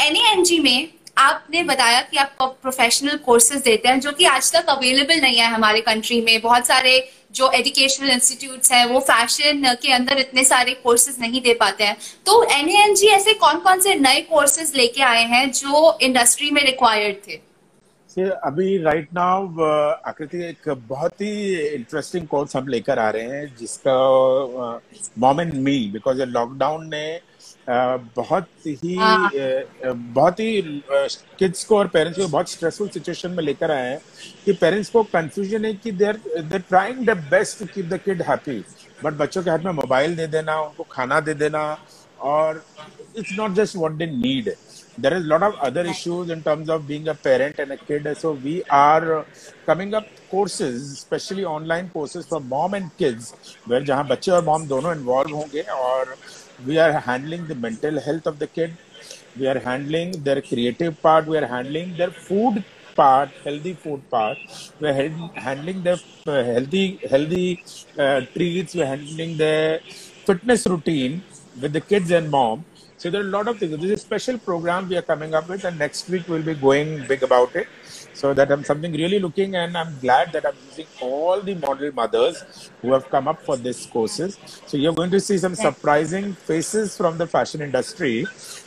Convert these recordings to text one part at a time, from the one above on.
एनएएनजी में आपने बताया कि आप प्रोफेशनल कोर्सेज देते हैं, जो कि आज तक अवेलेबल नहीं है हमारे कंट्री में। बहुत सारे जो एजुकेशनल इंस्टीट्यूट्स हैं, वो फ़ैशन के अंदर इतने सारे कोर्सेज नहीं दे पाते हैं। तो एनएएनजी ऐसे कौन कौन से नए कोर्सेज लेके आए हैं, जो इंडस्ट्री में रिक्वायर्ड थे? अभी राइट नाउ आकृति, एक बहुत ही इंटरेस्टिंग कोर्स हम लेकर आ रहे हैं, जिसका mom and me because lockdown ने बहुत ही हाँ। बहुत ही किड्स को और पेरेंट्स को बहुत स्ट्रेसफुल सिचुएशन में लेकर आए हैं कि पेरेंट्स को कंफ्यूजन है कि they're they're trying the best to keep the kid happy but बच्चों के हाथ में मोबाइल दे देना उनको खाना दे देना और it's not just what they need there is a lot of other issues in terms of being a parent and a kid. So we are coming up courses especially online courses for mom and kids where jahan bache aur mom dono involve honge aur we are handling the mental health of the kid. We are handling their creative part. We are handling their food part healthy food part. We're handling their uh, healthy healthy uh, treats. We're handling their fitness routine with the kids and mom so there are a lot of things. This is a special program we are coming up with, and next week we'll be going big about it. So that I'm something really looking, and I'm glad that I'm using all the model mothers who have come up for these courses. So you're going to see some surprising faces from the fashion industry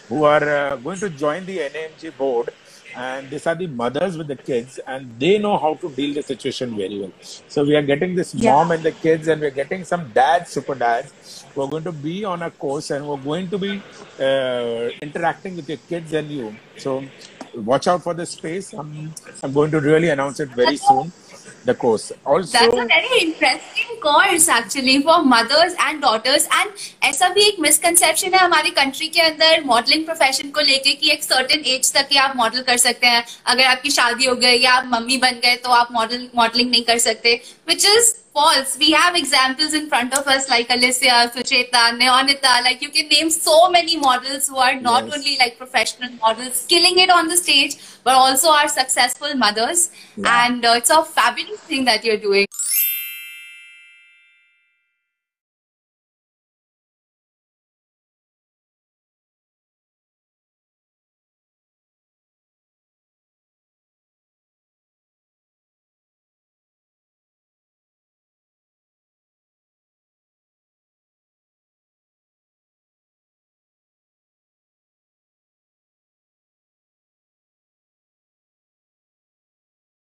who are uh, going to join the NAMG board and these are the mothers with the kids and they know how to deal the situation very well. So we are getting this Yeah. mom and the kids and we're getting some dads super dads who are going to be on a course and we're going to be uh, interacting with your kids and you. So watch out for the space. I'm, I'm going to really announce it very soon the course. Also That's a very interesting course, actually, for mothers and daughters. And ऐसा भी एक misconception है हमारी country के अंदर modelling profession को लेके कि एक सर्टेन एज तक ही आप मॉडल कर सकते हैं। अगर आपकी शादी हो गई या आप मम्मी बन गए तो आप मॉडल मॉडलिंग नहीं कर सकते which is false. We have examples in front of us like Alicia, Sucheta, Neonita. Like you can name so many models who are not Yes. only like professional models, killing it on the stage, but also are successful mothers. Yeah. And uh, it's a fabulous thing that you're doing.